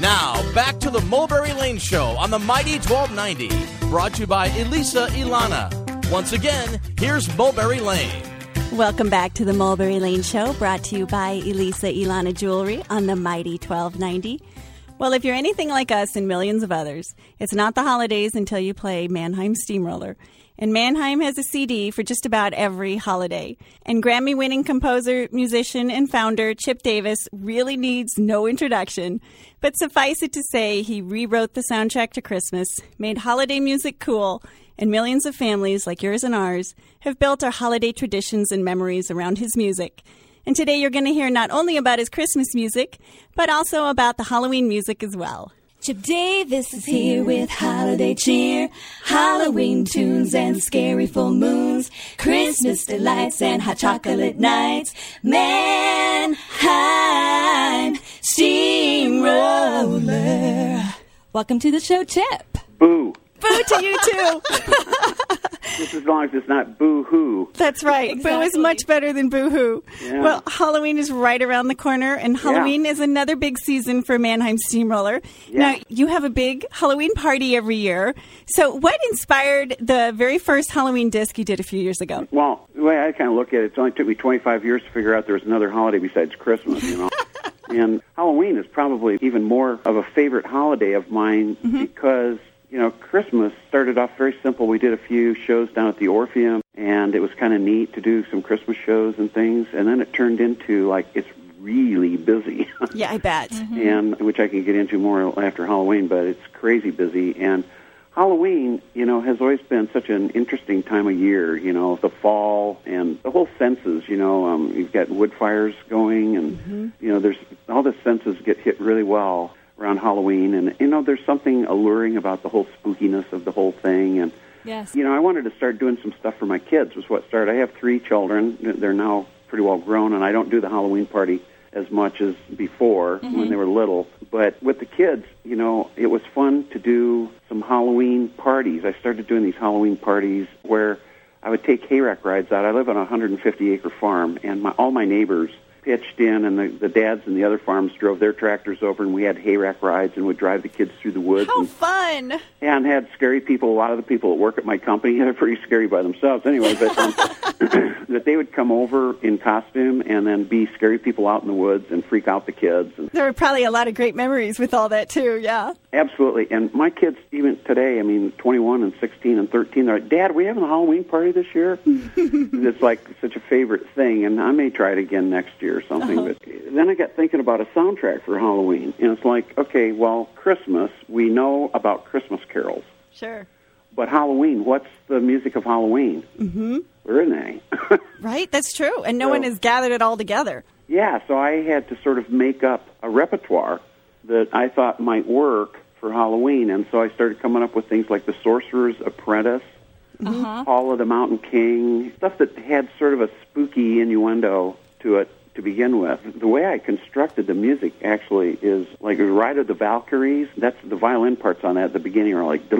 Now, back to the Mulberry Lane Show on the Mighty 1290. Brought to you by Elisa Ilana. Once again, here's Mulberry Lane. Welcome back to the Mulberry Lane Show, brought to you by Elisa Ilana Jewelry on the Mighty 1290. Well, if you're anything like us and millions of others, it's not the holidays until you play Mannheim Steamroller. And Mannheim has a CD for just about every holiday. And Grammy winning composer, musician, and founder Chip Davis really needs no introduction. But suffice it to say, he rewrote the soundtrack to Christmas, made holiday music cool, and millions of families like yours and ours have built our holiday traditions and memories around his music. And today you're going to hear not only about his Christmas music, but also about the Halloween music as well. Chip Davis is here with holiday cheer, Halloween tunes and scary full moons, Christmas delights and hot chocolate nights. Mannheim Steamroller. Welcome to the show, Chip. Boo. Boo to you too. Just as long as it's not boo hoo. That's right. Boo is much better than boo hoo. Yeah. Well, Halloween is right around the corner, and Halloween is another big season for Mannheim Steamroller. Now, you have a big Halloween party every year. So, what inspired the very first Halloween disc you did a few years ago? Well, the way I kind of look at it, it only took me 25 years to figure out there was another holiday besides Christmas, you know. and Halloween is probably even more of a favorite holiday of mine mm-hmm. because, you know, Christmas started off very simple. We did a few shows down at the Orpheum, and it was kind of neat to do some Christmas shows and things. And then it turned into, like, it's really busy. Yeah, I bet. and which I can get into more after Halloween, but it's crazy busy. And Halloween, you know, has always been such an interesting time of year. You know, the fall and the whole senses. You know, um, you've got wood fires going, and you know, there's all the senses get hit really well around Halloween. And you know, there's something alluring about the whole spookiness of the whole thing. And Yes. you know, I wanted to start doing some stuff for my kids. Was what started. I have three children. They're now pretty well grown, and I don't do the Halloween party as much as before mm-hmm. when they were little. But with the kids, you know, it was fun to do some Halloween parties. I started doing these Halloween parties where I would take hayrack rides out. I live on a 150 acre farm, and my, all my neighbors pitched in, and the, the dads and the other farms drove their tractors over, and we had hayrack rides and would drive the kids through the woods. How and, fun! and had scary people. A lot of the people that work at my company, they're pretty scary by themselves anyway. But um, that they would come over in costume and then be scary people out in the woods and freak out the kids. And There were probably a lot of great memories with all that, too. Yeah. absolutely. And my kids, even today, I mean, 21 and 16 and 13, they're like, "Dad, we having a Halloween party this year?" it's like such a favorite thing, and I may try it again next year or something. But then I got thinking about a soundtrack for Halloween, and it's like, okay, well, Christmas, we know about Christmas carols. Sure. But Halloween, what's the music of Halloween? Mm-hmm. Where are they? Right? That's true. And no So- one has gathered it all together. yeah, so I had to sort of make up a repertoire that I thought might work for Halloween, and so I started coming up with things like The Sorcerer's Apprentice, Hall of the Mountain King, stuff that had sort of a spooky innuendo to it to begin with. The way I constructed the music actually is like Ride of the Valkyries. That's the violin parts on that at the beginning are like it's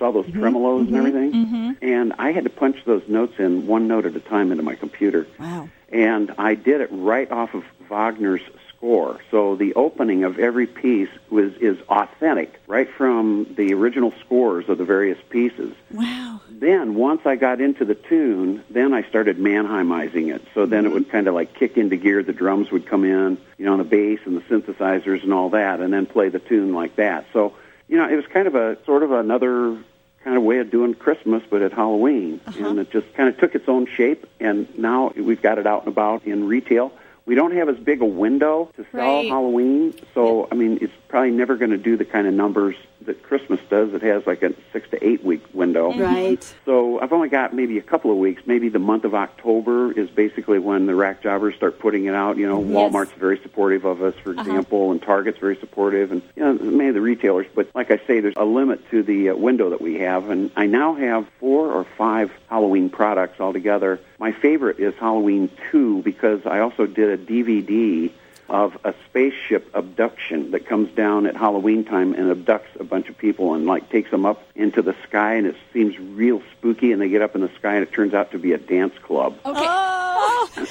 all those mm-hmm. tremolos and mm-hmm. everything. Mm-hmm. And I had to punch those notes in one note at a time into my computer. Wow. And I did it right off of Wagner's score. So the opening of every piece was is authentic, right from the original scores of the various pieces. Wow. Then once I got into the tune, then I started Mannheimizing it. So then it mm-hmm. would kind of like kick into gear. The drums would come in, you know, on the bass and the synthesizers and all that, and then play the tune like that. So you know, it was kind of a sort of another kind of way of doing Christmas, but at Halloween, uh-huh. and it just kind of took its own shape. And now we've got it out and about in retail. We don't have as big a window to sell Right. Halloween, so I mean, it's probably never going to do the kind of numbers that Christmas does. It has like a six to eight week window. Right. So I've only got maybe a couple of weeks. Maybe the month of October is basically when the rack jobbers start putting it out. You know, Walmart's very supportive of us, for example, and Target's very supportive, and you know, many of the retailers. But like I say, there's a limit to the uh, window that we have, and I now have four or five Halloween products altogether. My favorite is Halloween two because I also did a DVD of a spaceship abduction that comes down at Halloween time and abducts a bunch of people and like takes them up into the sky and it seems real spooky and they get up in the sky and it turns out to be a dance club. Okay. Oh,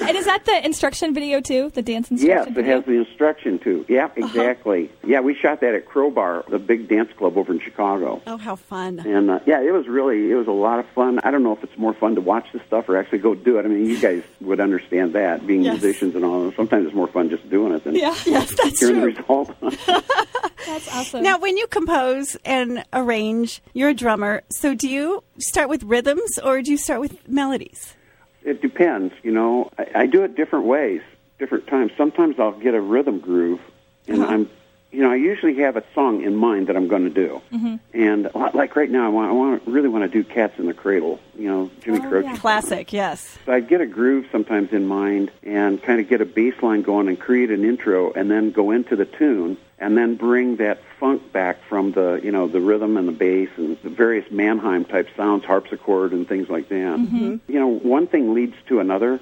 And is that the instruction video too? The dance Yes, it video? has the instruction too. Yeah, exactly. Yeah, we shot that at Crobar, the big dance club over in Chicago. Oh, how fun. And uh, yeah, it was really it was a lot of fun. I don't know if it's more fun to watch this stuff or actually go do it. I mean, you guys would understand that being Yes. musicians and all. Sometimes it's more fun just doing it than Yeah. Yes, that's hearing true. the result. That's awesome. Now, when you compose and arrange, you're a drummer. So, do you start with rhythms or do you start with melodies? It depends, you know. I, I do it different ways, different times. Sometimes I'll get a rhythm groove, and Uh-huh. I'm, you know, I usually have a song in mind that I'm going to do. Mm-hmm. And li- like right now, I want, I want really want to do "Cats in the Cradle," you know, Jimmy Oh, Croce. yeah. Classic, yes. So I get a groove sometimes in mind and kind of get a bass line going and create an intro and then go into the tune and then bring that funk back from the, you know, the rhythm and the bass and the various Mannheim type sounds, harpsichord and things like that. You know, one thing leads to another.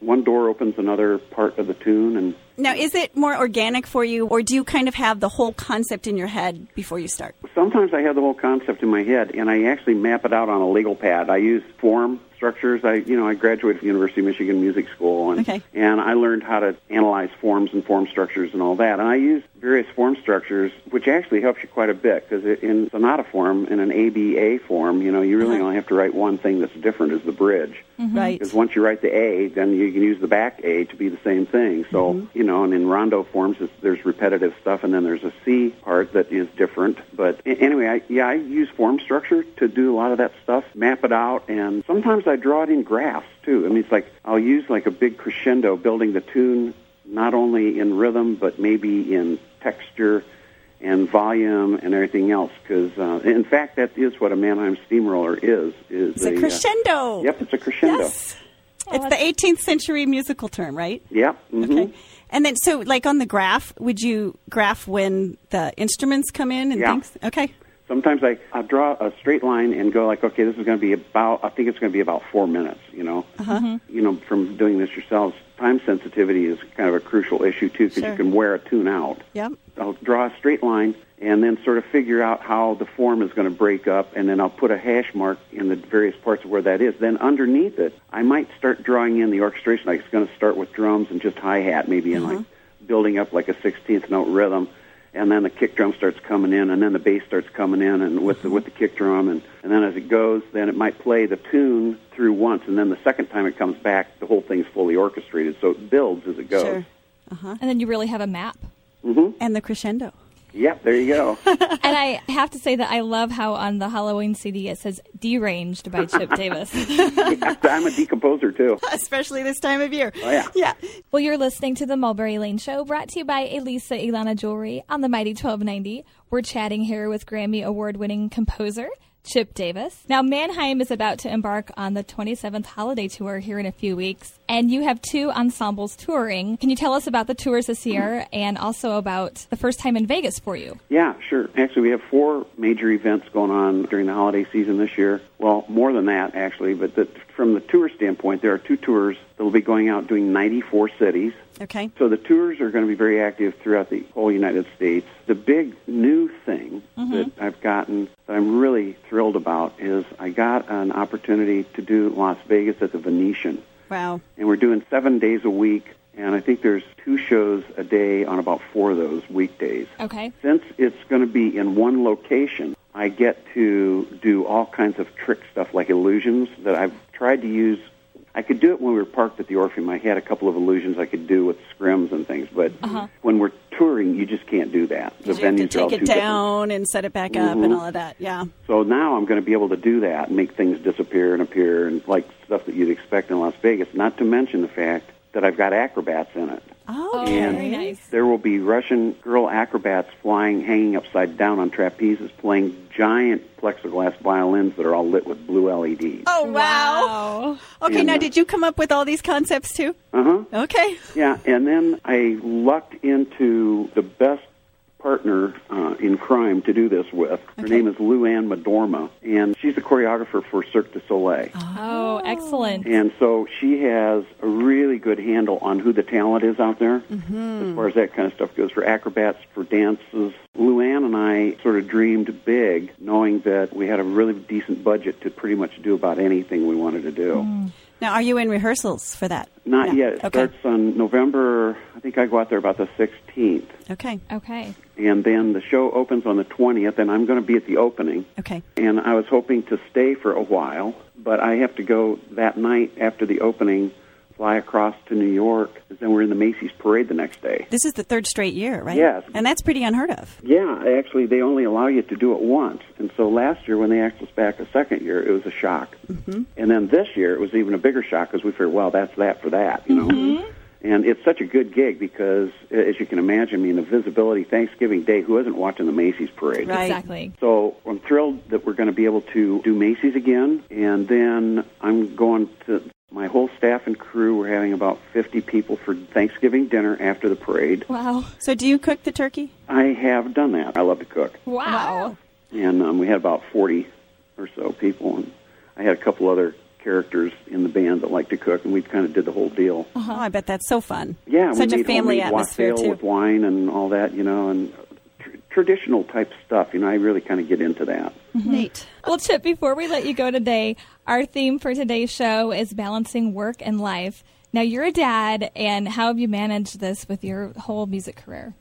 One door opens another part of the tune and Now, is it more organic for you or do you kind of have the whole concept in your head before you start? sometimes I have the whole concept in my head, and I actually map it out on a legal pad. I use form structures. I, you know, I graduated from University of Michigan Music School, and Okay. and I learned how to analyze forms and form structures and all that. And I use various form structures, which actually helps you quite a bit because in sonata form, in an ABA form, you know, you really Uh-huh. only have to write one thing that's different as the bridge. Right. Because once you write the A, then you can use the back A to be the same thing. So, Mm-hmm. you know, and in rondo forms, it's, there's repetitive stuff, and then there's a C part that is different. But anyway, I, yeah, I use form structure to do a lot of that stuff, map it out, and sometimes I draw it in graphs, too. I mean, it's like I'll use like a big crescendo building the tune not only in rhythm, but maybe in texture and volume and everything else. Because, uh, in fact, that is what a Mannheim steamroller is. is It's a uh, crescendo. Yep, it's a crescendo. Yes. It's the 18th century musical term, right? Yep. mhm. Okay. And then, so like on the graph, would you graph when the instruments come in and Yeah. things? Okay. Sometimes I I draw a straight line and go like, okay, this is going to be about. I think it's going to be about four minutes. You know, uh-huh. you know, from doing this yourselves, time sensitivity is kind of a crucial issue too because Sure. you can wear a tune out. Yep. I'll draw a straight line and then sort of figure out how the form is going to break up, and then I'll put a hash mark in the various parts of where that is. Then underneath it, I might start drawing in the orchestration. Like it's going to start with drums and just hi hat, maybe in like mm-hmm. building up like a sixteenth note rhythm, and then the kick drum starts coming in, and then the bass starts coming in, and with the mm-hmm. with the kick drum, and and then as it goes, then it might play the tune through once, and then the second time it comes back, the whole thing's fully orchestrated, so it builds as it goes. Sure. Uh-huh. and then you really have a map. Mm-hmm. And the crescendo. Yep, there you go. and I have to say that I love how on the Halloween CD it says "Deranged" by Chip Davis. I'm a decomposer too. Especially this time of year. Oh, yeah. Yeah. well, you're listening to the Mulberry Lane Show, brought to you by Elisa Ilana Jewelry on the Mighty 1290. We're chatting here with Grammy Award-winning composer Chip Davis. Now, Mannheim is about to embark on the 27th holiday tour here in a few weeks, and you have two ensembles touring. Can you tell us about the tours this year and also about the first time in Vegas for you? Yeah, sure. Actually, we have four major events going on during the holiday season this year. Well, more than that, actually. But the, from the tour standpoint, there are two tours that will be going out doing 94 cities. Okay. So the tours are going to be very active throughout the whole United States. The big new thing mm-hmm. that I've gotten that I'm really thrilled about is I got an opportunity to do Las Vegas at the Venetian Wow. and we're doing seven days a week. And I think there's two shows a day on about four of those weekdays. Okay. Since it's going to be in one location, I get to do all kinds of trick stuff like illusions that I've tried to use. I could do it when we were parked at the Orpheum. I had a couple of illusions I could do with scrims and things, but uh-huh. when we're touring, you just can't do that. The. You have to venues are all take too it different. down and set it back up and all of that. Yeah. So now I'm going to be able to do that and make things disappear and appear and like stuff that you'd expect in Las Vegas. Not to mention the fact that I've got acrobats in it. Oh, And very nice. there will be Russian girl acrobats flying, hanging upside down on trapezes, playing giant plexiglass violins that are all lit with blue LEDs. Oh, wow. Okay, And, now uh, did you come up with all these concepts too? Uh huh. Okay. Yeah, and then I lucked into the best partner uh, in crime to do this with. Her name is Lou Ann Madorma, and she's the choreographer for Cirque du Soleil. Oh, excellent. And so she has a really good handle on who the talent is out there as far as that kind of stuff goes for acrobats, for dances. Lou Ann and I sort of dreamed big, knowing that we had a really decent budget to pretty much do about anything we wanted to do. Now, are you in rehearsals for that? Not No. yet. It Okay. starts on November. I think I go out there about the 16th, Okay. Okay. and then the show opens on the 20th, and I'm going to be at the opening. Okay. And I was hoping to stay for a while, but I have to go that night after the opening, fly across to New York, and then we're in the Macy's parade the next day. This is the third straight year, right? Yes. And that's pretty unheard of. Yeah, actually, they only allow you to do it once. And so last year, when they asked us back a second year, it was a shock. Mm-hmm. And then this year, it was even a bigger shock because we figured, well, that's that for that, you know. And it's such a good gig because, as you can imagine, I mean, the visibility Thanksgiving Day, who isn't watching the Macy's parade? Right. Exactly. So I'm thrilled that we're going to be able to do Macy's again, and then I'm going to my whole staff and crew. We're having about 50 people for Thanksgiving dinner after the parade. Wow. So, do you cook the turkey? I have done that. I love to cook, Wow. and um, we had about 40 or so people, and I had a couple other characters in the band that like to cook, and we kind of did the whole deal. Oh, I bet that's so fun. Yeah, Such we a made family atmosphere, too. with wine and all that, you know, and tr- traditional type stuff. You know, I really kind of get into that. Neat. Well, Chip, before we let you go today, our theme for today's show is balancing work and life. Now, you're a dad, and how have you managed this with your whole music career?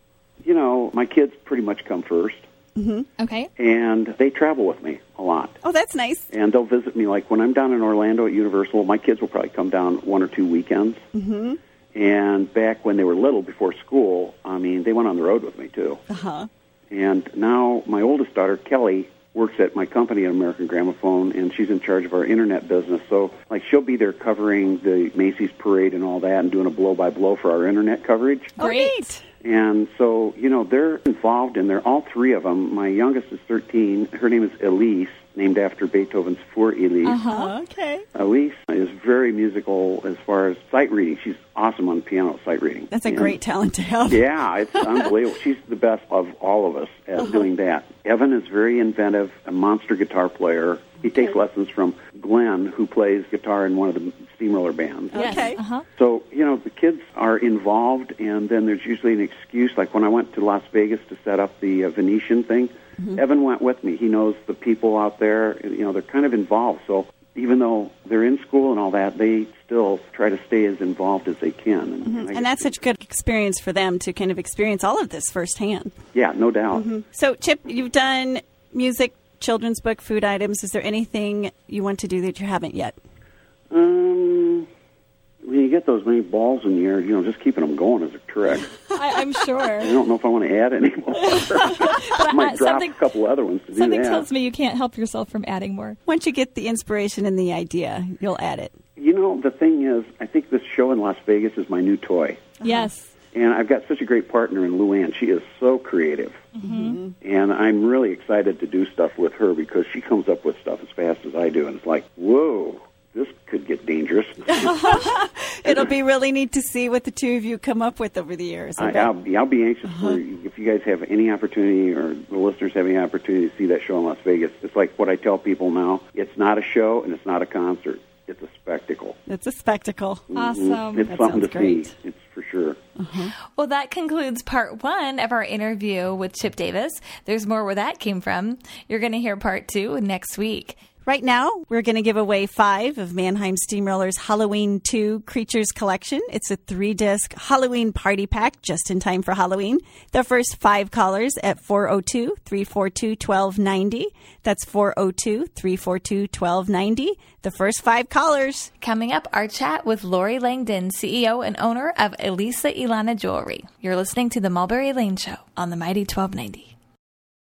You know, my kids pretty much come first. mm-hmm. Okay. and they travel with me a lot. Oh, that's nice. And they'll visit me. Like when I'm down in Orlando at Universal, my kids will probably come down one or two weekends. Mm-hmm. And back when they were little, before school, I mean, they went on the road with me too. Uh huh. And now my oldest daughter, Kelly, works at my company at American Gramophone, and she's in charge of our internet business. So, like, she'll be there covering the Macy's parade and all that, and doing a blow by blow for our internet coverage. Oh, great. And so, you know, they're involved and they're All three of them. My youngest is 13. Her name is Elise, named after Beethoven's Für Elise. Uh-huh. uh-huh. Okay. Uh, Elise is very musical as far as sight reading. She's awesome on piano sight reading. That's a And- great talent to have. Yeah, it's unbelievable. She's the best of all of us at uh-huh. doing that. Evan is very inventive, a monster guitar player. He takes lessons from Glenn, who plays guitar in one of the Steamroller bands. Okay. Uh huh. So, you know, the kids are involved, and then there's usually an excuse. Like when I went to Las Vegas to set up the uh, Venetian thing, Evan went with me. He knows the people out there. You know, they're kind of involved. So even though they're in school and all that, they still try to stay as involved as they can. And, and, I And that's such a good experience for them to kind of experience all of this firsthand. yeah, no doubt. So, Chip, you've done music, children's book, food items. Is there anything you want to do that you haven't yet? Um, when you get those many balls in the air, you know, just keeping them going is a trick. I, I'm sure. I don't know if I want to add any more. I might drop something- a couple other ones to do Something that. tells me you can't help yourself from adding more. Once you get the inspiration and the idea, you'll add it. You know, the thing is, I think this show in Las Vegas is my new toy. Yes. And I've got such a great partner in Lou Ann. She is so creative. Mm-hmm. And I'm really excited to do stuff with her because she comes up with stuff as fast as I do. And it's like, whoa, this could get dangerous. It'll be really neat to see what the two of you come up with over the years. I, bet. I'll, be, I'll be anxious for if you guys have any opportunity or the listeners have any opportunity to see that show in Las Vegas. It's like what I tell people now it's not a show and it's not a concert, it's a spectacle. It's a spectacle. Mm-hmm. Awesome. It's That something to sounds great. see. It's for sure. Uh-huh. Well, that concludes part one of our interview with Chip Davis. There's more where that came from. You're going to hear part two next week. Right now, we're going to give away five of Mannheim Steamroller's Halloween 2 Creatures Collection. It's a three disc Halloween party pack just in time for Halloween. The first five callers at 402 342 1290. That's 402 342 1290. The first five callers. Coming up, our chat with Lori Langdon, CEO and owner of Elisa Ilana Jewelry. You're listening to the Mulberry Lane Show on the Mighty 1290.